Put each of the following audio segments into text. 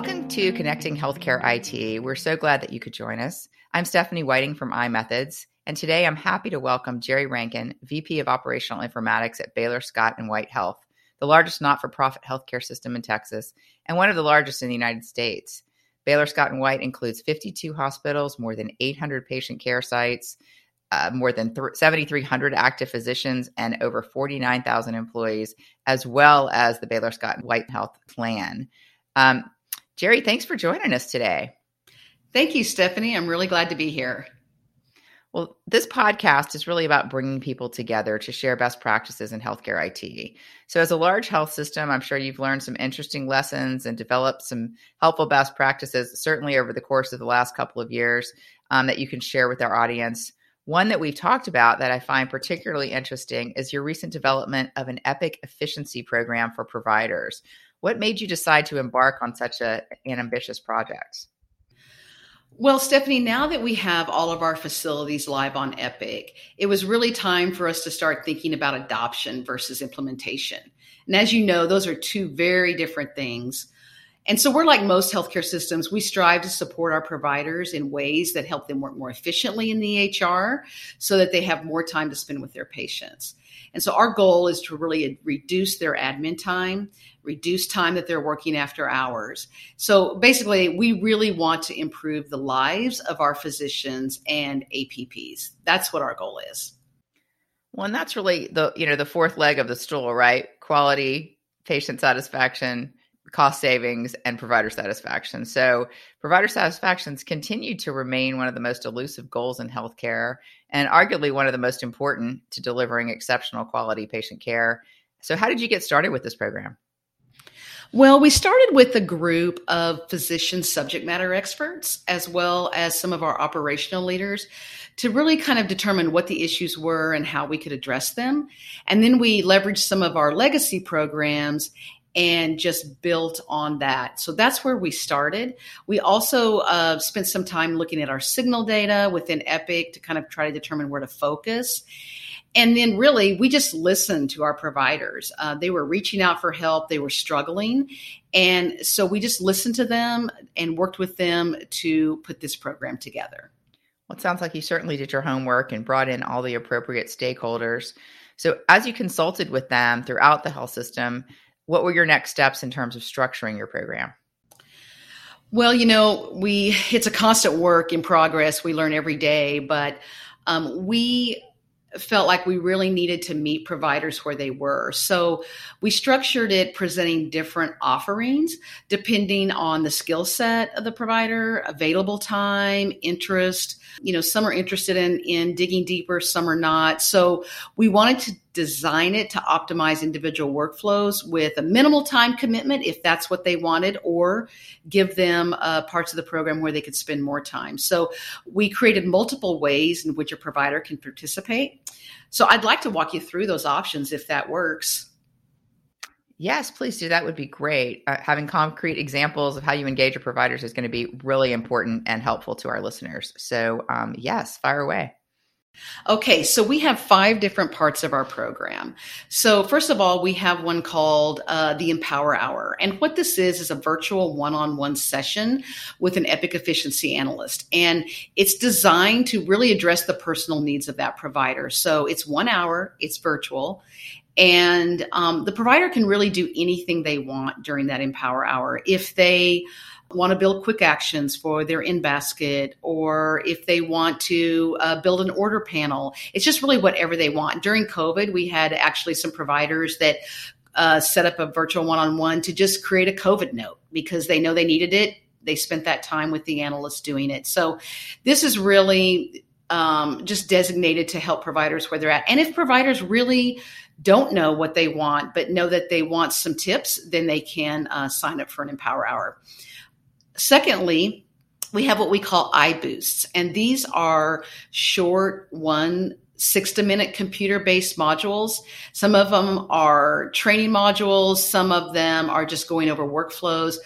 Welcome to Connecting Healthcare IT. We're so glad that you could join us. I'm Stephanie Whiting from iMethods, and today I'm happy to welcome Jerry Rankin, VP of Operational Informatics at Baylor Scott and White Health, the largest not-for-profit healthcare system in Texas and one of the largest in the United States. Baylor Scott and White includes 52 hospitals, more than 800 patient care sites, uh, more than 7,300 active physicians, and over 49,000 employees, as well as the Baylor Scott and White Health Plan. Um, Jerry, thanks for joining us today. Thank you, Stephanie. I'm really glad to be here. Well, this podcast is really about bringing people together to share best practices in healthcare IT. So, as a large health system, I'm sure you've learned some interesting lessons and developed some helpful best practices, certainly over the course of the last couple of years, um, that you can share with our audience. One that we've talked about that I find particularly interesting is your recent development of an Epic efficiency program for providers. What made you decide to embark on such a, an ambitious project? Well, Stephanie, now that we have all of our facilities live on Epic, it was really time for us to start thinking about adoption versus implementation. And as you know, those are two very different things. And so we're like most healthcare systems, we strive to support our providers in ways that help them work more efficiently in the EHR so that they have more time to spend with their patients. And so our goal is to really reduce their admin time, reduce time that they're working after hours. So basically, we really want to improve the lives of our physicians and APPs. That's what our goal is. Well, and that's really the you know the fourth leg of the stool, right? Quality, patient satisfaction, cost savings and provider satisfaction. So, provider satisfactions continue to remain one of the most elusive goals in healthcare and arguably one of the most important to delivering exceptional quality patient care. So, how did you get started with this program? Well, we started with a group of physician subject matter experts, as well as some of our operational leaders, to really kind of determine what the issues were and how we could address them. And then we leveraged some of our legacy programs and just built on that. So that's where we started. We also uh, spent some time looking at our signal data within Epic to kind of try to determine where to focus. And then really, we just listened to our providers. Uh, they were reaching out for help, they were struggling. And so we just listened to them and worked with them to put this program together. Well, it sounds like you certainly did your homework and brought in all the appropriate stakeholders. So, as you consulted with them throughout the health system, what were your next steps in terms of structuring your program? Well, you know, we it's a constant work in progress. We learn every day, but um, we felt like we really needed to meet providers where they were. So we structured it presenting different offerings depending on the skill set of the provider, available time, interest. You know, some are interested in in digging deeper, some are not. So we wanted to design it to optimize individual workflows with a minimal time commitment if that's what they wanted, or give them uh, parts of the program where they could spend more time. So we created multiple ways in which a provider can participate. So I'd like to walk you through those options if that works. Yes, please do. That would be great. Uh, having concrete examples of how you engage your providers is going to be really important and helpful to our listeners. So, um, yes, fire away. Okay, so we have five different parts of our program. So, first of all, we have one called uh, the Empower Hour. And what this is, is a virtual one on one session with an Epic efficiency analyst. And it's designed to really address the personal needs of that provider. So, it's one hour, it's virtual. And um, the provider can really do anything they want during that Empower Hour. If they want to build quick actions for their in basket or if they want to uh, build an order panel. It's just really whatever they want. During COVID, we had actually some providers that uh, set up a virtual one on one to just create a COVID note because they know they needed it. They spent that time with the analyst doing it. So this is really um, just designated to help providers where they're at. And if providers really don't know what they want, but know that they want some tips, then they can uh, sign up for an Empower Hour. Secondly, we have what we call iBoosts, and these are short one 60 minute computer based modules. Some of them are training modules, some of them are just going over workflows,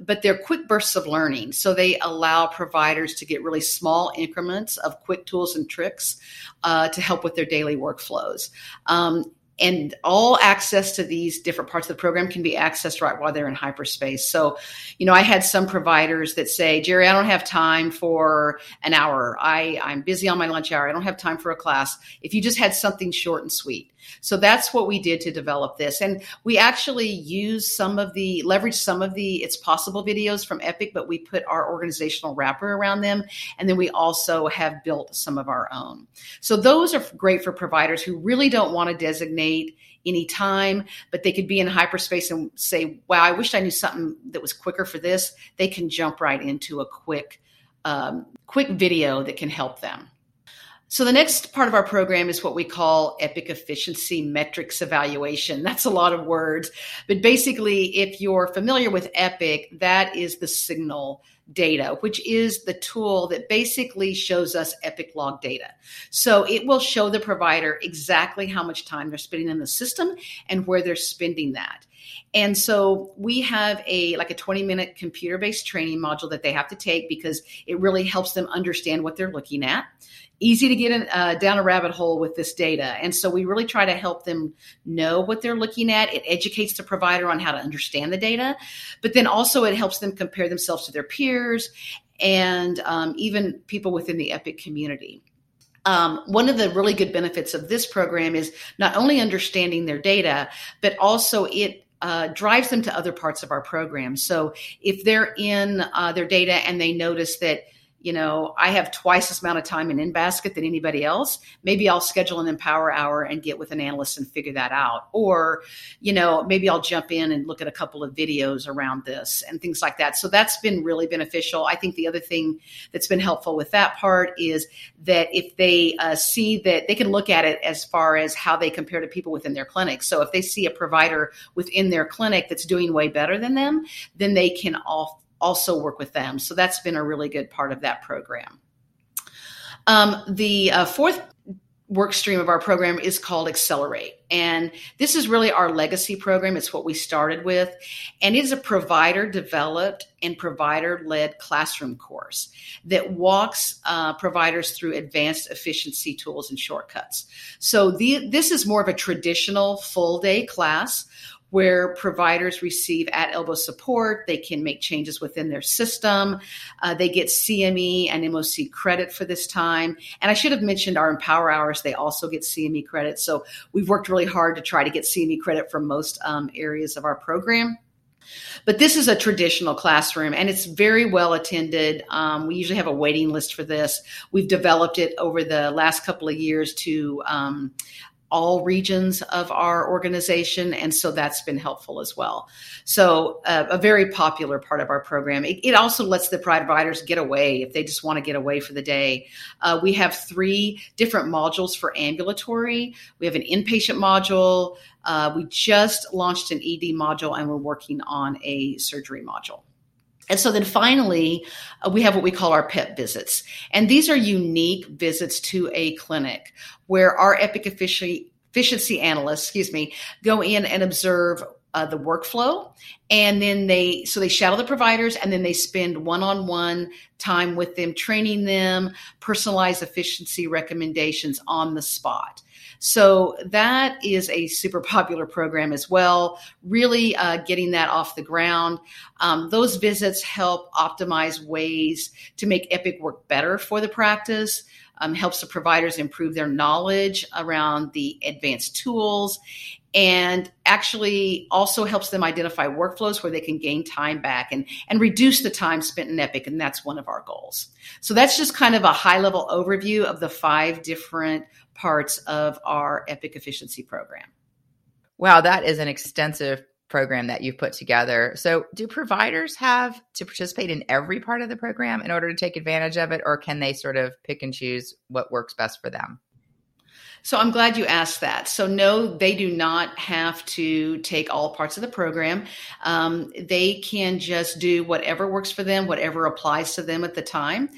but they're quick bursts of learning. So they allow providers to get really small increments of quick tools and tricks uh, to help with their daily workflows. Um, and all access to these different parts of the program can be accessed right while they're in hyperspace. So, you know, I had some providers that say, Jerry, I don't have time for an hour. I, I'm busy on my lunch hour. I don't have time for a class. If you just had something short and sweet. So that's what we did to develop this. And we actually use some of the, leverage some of the It's Possible videos from Epic, but we put our organizational wrapper around them. And then we also have built some of our own. So those are great for providers who really don't want to designate any time, but they could be in hyperspace and say, wow, I wish I knew something that was quicker for this. They can jump right into a quick, um, quick video that can help them. So the next part of our program is what we call Epic Efficiency Metrics Evaluation. That's a lot of words, but basically, if you're familiar with Epic, that is the signal data, which is the tool that basically shows us Epic log data. So it will show the provider exactly how much time they're spending in the system and where they're spending that. And so we have a like a 20 minute computer based training module that they have to take because it really helps them understand what they're looking at easy to get in, uh, down a rabbit hole with this data. And so we really try to help them know what they're looking at. It educates the provider on how to understand the data, but then also it helps them compare themselves to their peers and um, even people within the Epic community. Um, one of the really good benefits of this program is not only understanding their data, but also it uh, drives them to other parts of our program. So if they're in uh, their data and they notice that you know, I have twice this amount of time in InBasket than anybody else. Maybe I'll schedule an Empower hour and get with an analyst and figure that out. Or, you know, maybe I'll jump in and look at a couple of videos around this and things like that. So that's been really beneficial. I think the other thing that's been helpful with that part is that if they uh, see that they can look at it as far as how they compare to people within their clinic. So if they see a provider within their clinic that's doing way better than them, then they can all also work with them. So that's been a really good part of that program. Um, the uh, fourth work stream of our program is called Accelerate. And this is really our legacy program. It's what we started with. And it is a provider developed and provider led classroom course that walks uh, providers through advanced efficiency tools and shortcuts. So the, this is more of a traditional full day class where providers receive at elbow support. They can make changes within their system. Uh, they get CME and MOC credit for this time. And I should have mentioned our Empower Hours, they also get CME credit. So we've worked really hard to try to get CME credit from most um, areas of our program. But this is a traditional classroom and it's very well attended. Um, we usually have a waiting list for this. We've developed it over the last couple of years to um, all regions of our organization. And so that's been helpful as well. So, uh, a very popular part of our program. It, it, also lets the providers get away if they just want to get away for the day. Uh, we have three different modules for ambulatory, we have an inpatient module. Uh, we just launched an ED module and we're working on a surgery module. And so then finally, uh, we have what we call our PEP visits. And these are unique visits to a clinic where our Epic efficiency, efficiency analysts, excuse me, go in and observe uh, the workflow and then they so they shadow the providers and then they spend one-on-one time with them training them personalized efficiency recommendations on the spot so that is a super popular program as well, really uh, getting that off the ground. Um, those visits help optimize ways to make Epic work better for the practice. Um, helps the providers improve their knowledge around the advanced tools and actually also helps them identify workflows where they can gain time back and, and reduce the time spent in Epic. And that's one of our goals. So that's just kind of a high level overview of the five different parts of our Epic Efficiency program. Wow, that is an extensive program that you've put together. So, do providers have to participate in every part of the program in order to take advantage of it, or can they sort of pick and choose what works best for them? So I'm glad you asked that. So no, they do not have to take all parts of the program. Um, they can just do whatever works for them, whatever applies to them at the time.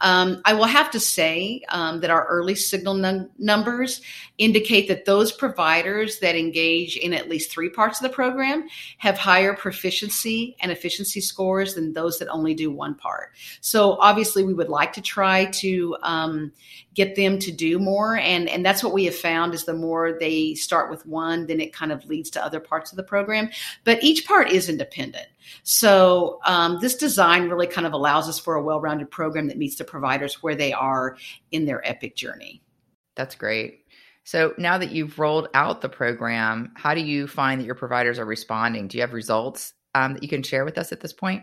Um, I will have to say um, that our early signal num- numbers indicate that those providers that engage in at least three parts of the program have higher proficiency and efficiency scores than those that only do one part. So obviously, we would like to try to um, get them to do more, and and that's what we have found is the more they start with one, then it kind of leads to other parts of the program. But each part is independent. So um, this design really kind of allows us for a well-rounded program that meets the providers where they are in their Epic journey. That's great. So now that you've rolled out the program, how do you find that your providers are responding? Do you have results um, that you can share with us at this point?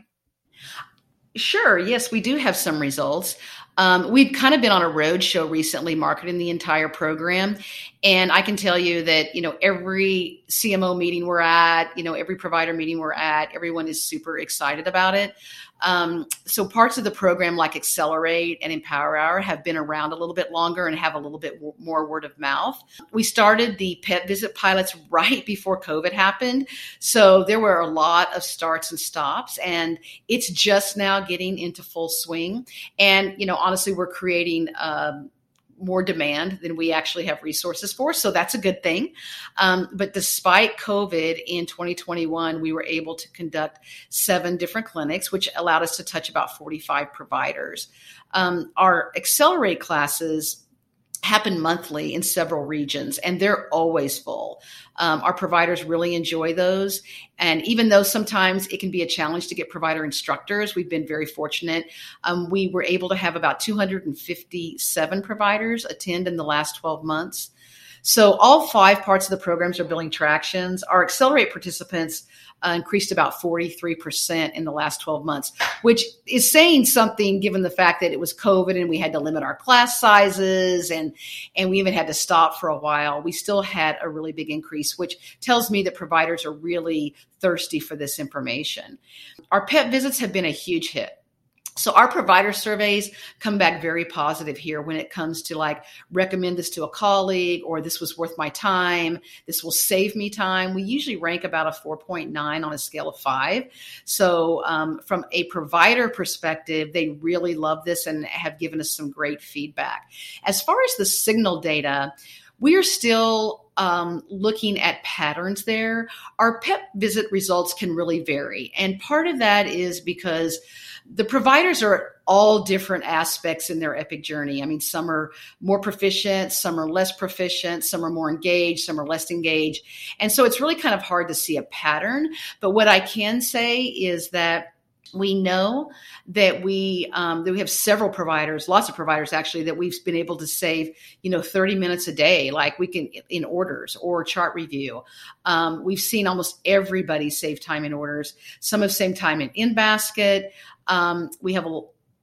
Sure. Yes, we do have some results. Um, we've kind of been on a road show recently marketing the entire program. And I can tell you that, you know, every CMO meeting we're at, you know, every provider meeting we're at, everyone is super excited about it. Um, so parts of the program like Accelerate and Empower Hour have been around a little bit longer and have a little bit w- more word of mouth. We started the PEP visit pilots right before COVID happened. So there were a lot of starts and stops and it's just now getting into full swing. And, you know, honestly, we're creating, um, more demand than we actually have resources for. So that's a good thing. Um, but despite COVID in 2021, we were able to conduct seven different clinics, which allowed us to touch about 45 providers. Um, our Accelerate classes happen monthly in several regions and they're always full. Um, our providers really enjoy those. And even though sometimes it can be a challenge to get provider instructors, we've been very fortunate. Um, we were able to have about 257 providers attend in the last 12 months. So all five parts of the programs are building tractions. Our Accelerate participants uh, increased about 43% in the last 12 months, which is saying something given the fact that it was COVID and we had to limit our class sizes and, and we even had to stop for a while. We still had a really big increase, which tells me that providers are really thirsty for this information. Our PEP visits have been a huge hit. So our provider surveys come back very positive here when it comes to like recommend this to a colleague or this was worth my time. This will save me time. We usually rank about a 4.9 on a scale of five. So um, from a provider perspective, they really love this and have given us some great feedback. As far as the signal data, we are still um, looking at patterns there. Our PEP visit results can really vary. And part of that is because the providers are all different aspects in their epic journey. I mean, some are more proficient, some are less proficient, some are more engaged, some are less engaged. And so it's really kind of hard to see a pattern. But what I can say is that we know that we um, that we have several providers lots of providers actually that we've been able to save you know 30 minutes a day like we can in orders or chart review. Um, we've seen almost everybody save time in orders some have saved time in in basket. Um, we have a,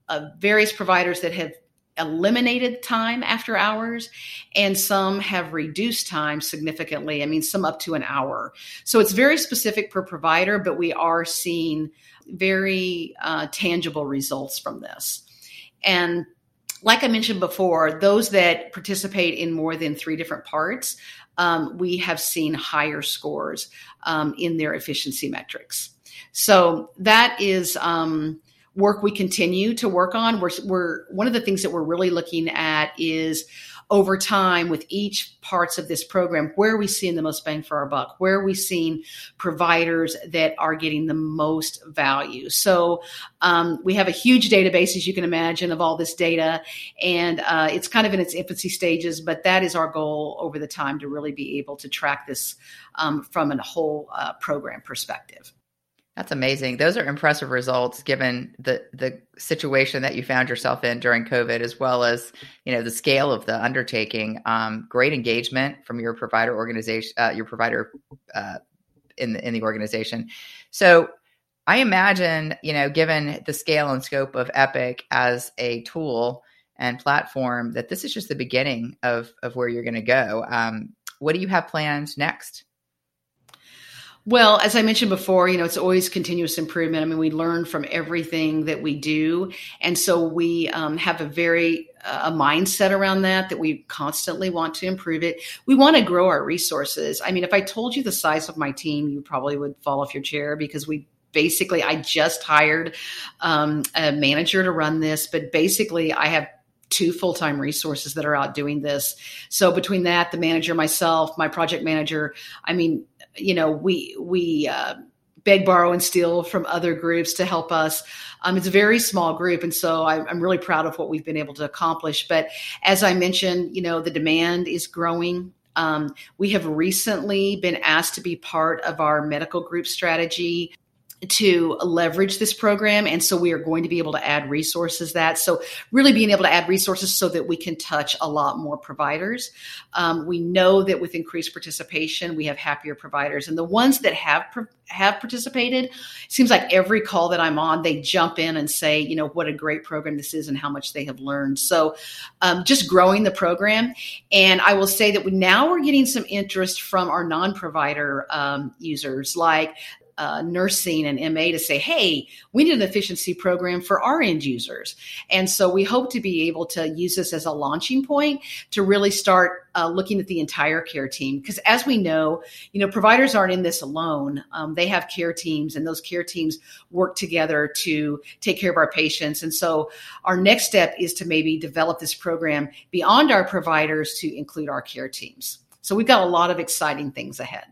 a various providers that have eliminated time after hours and some have reduced time significantly. I mean some up to an hour. So it's very specific per provider but we are seeing very uh, tangible results from this. And like i mentioned before those that participate in more than three different parts um, we have seen higher scores um, in their efficiency metrics. So that is um, work we continue to work on. We're, we're one of the things that we're really looking at is over time with each parts of this program where are we seeing the most bang for our buck? Where are we seeing providers that are getting the most value? So um, we have a huge database as you can imagine of all this data and uh, it's kind of in its infancy stages but that is our goal over the time to really be able to track this um, from a whole uh, program perspective that's amazing. Those are impressive results given the the situation that you found yourself in during COVID, as well as you know the scale of the undertaking. Um, great engagement from your provider organization, uh, your provider uh, in the in the organization. So I imagine you know, given the scale and scope of Epic as a tool and platform, that this is just the beginning of of where you're going to go. Um, what do you have planned next? Well, as I mentioned before, you know, it's always continuous improvement. I mean, we learn from everything that we do. And so we um, have a very uh, a mindset around that that we constantly want to improve it. We want to grow our resources. I mean, if I told you the size of my team, you probably would fall off your chair because we basically I just hired um, a manager to run this, but basically I have two full-time resources that are out doing this. So between that, the manager, myself, my project manager, I mean, you know, we we uh, beg, borrow, and steal from other groups to help us. Um, it's a very small group, and so I, I'm really proud of what we've been able to accomplish. But as I mentioned, you know, the demand is growing. Um, we have recently been asked to be part of our medical group strategy to leverage this program. And so we are going to be able to add resources that. So really being able to add resources so that we can touch a lot more providers. Um, we know that with increased participation, we have happier providers and the ones that have, have participated, it seems like every call that I'm on, they jump in and say, you know, what a great program this is and how much they have learned. So um, just growing the program. And I will say that we, now we're getting some interest from our non-provider um, users like uh, nursing and MA to say, hey, we need an efficiency program for our end users. And so we hope to be able to use this as a launching point to really start uh, looking at the entire care team. Because as we know, you know, providers aren't in this alone. Um, they have care teams, and those care teams work together to take care of our patients. And so our next step is to maybe develop this program beyond our providers to include our care teams. So we've got a lot of exciting things ahead.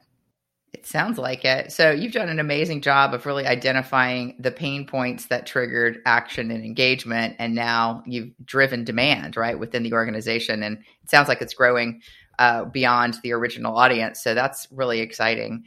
It sounds like it. So you've done an amazing job of really identifying the pain points that triggered action and engagement. And now you've driven demand, right, within the organization. And it sounds like it's growing uh, beyond the original audience. So that's really exciting.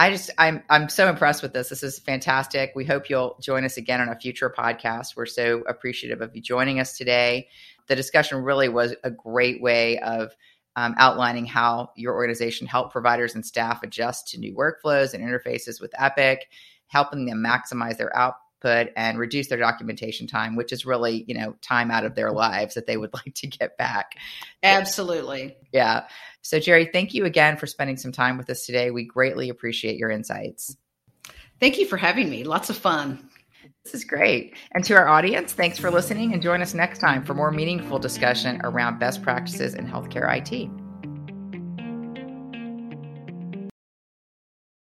I just I'm I'm so impressed with this. This is fantastic. We hope you'll join us again on a future podcast. We're so appreciative of you joining us today. The discussion really was a great way of um, outlining how your organization helped providers and staff adjust to new workflows and interfaces with Epic, helping them maximize their output and reduce their documentation time, which is really, you know, time out of their lives that they would like to get back. Absolutely. Yeah. So, Jerry, thank you again for spending some time with us today. We greatly appreciate your insights. Thank you for having me. Lots of fun. This is great. And to our audience, thanks for listening and join us next time for more meaningful discussion around best practices in healthcare IT.